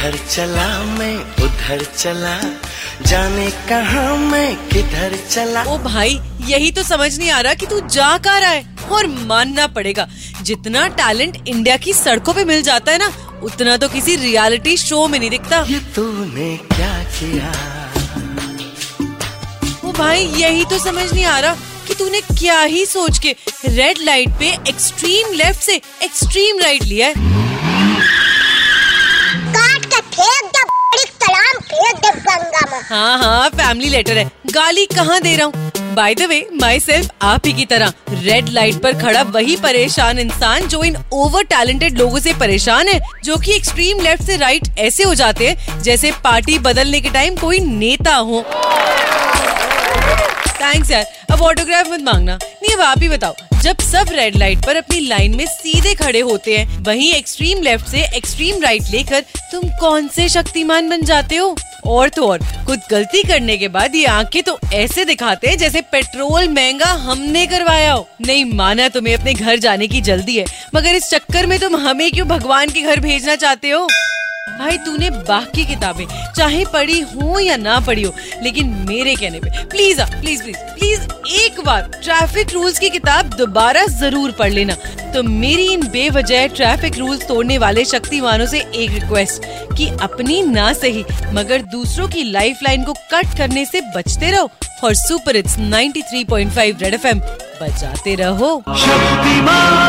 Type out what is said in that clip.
इधर चला मैं उधर चला। जाने कहा मैं किधर चला। ओ भाई यही तो समझ नहीं आ रहा कि तू जा कहाँ रहा है। और मानना पड़ेगा जितना टैलेंट इंडिया की सड़कों पे मिल जाता है ना उतना तो किसी रियलिटी शो में नहीं दिखता। ये तूने क्या किया? ओ भाई यही तो समझ नहीं आ रहा कि तूने क्या ही सोच के रेड लाइट पे एक्सट्रीम लेफ़्ट से एक्सट्रीम राइट लिया है। हाँ हाँ फैमिली लेटर है। गाली कहाँ दे रहा हूँ? By the way my self आप ही की तरह रेड लाइट पर खड़ा वही परेशान इंसान जो इन ओवर टैलेंटेड लोगों से परेशान है, जो कि एक्सट्रीम लेफ़्ट से राइट ऐसे हो जाते हैं, जैसे पार्टी बदलने के टाइम कोई नेता हो। थैंक्स यार। अब ऑटोग्राफ मत मांगना। नहीं, अब आप ही बताओ। जब सब रेड लाइट पर अपनी लाइन में सीधे खड़े होते हैं, वहीं एक्सट्रीम लेफ़्ट से एक्सट्रीम राइट लेकर तुम कौन से शक्तिमान बन जाते हो? और तो और, कुछ गलती करने के बाद ये आँखें तो ऐसे दिखाते हैं जैसे पेट्रोल महँगा हमने करवाया हो। नहीं, माना तुम्हें अपने घर जाने की जल्दी है, मगर इस चक्कर में तुम हमें क्यों भगवान के घर भेजना चाहते हो? भाई, तूने बाकी किताबें, चाहे पढ़ी हो या ना पढ़ी हो, लेकिन मेरे कहने पे प्लीज़ आ प्लीज़ प्लीज़ प्लीज़ एक बार ट्रैफ़िक रूल्स की किताब दोबारा ज़रूर पढ़ लेना। तो मेरी इन बेवजह ट्रैफ़िक रूल्स तोड़ने वाले शक्तिमानों से एक रिक्वेस्ट कि अपनी ना सही, मगर दूसरों की लाइफ लाइन को कट करने से बचते रहो और सुपर इट्स 93.5 रेड एफएम बजाते रहो। शक्तिमान।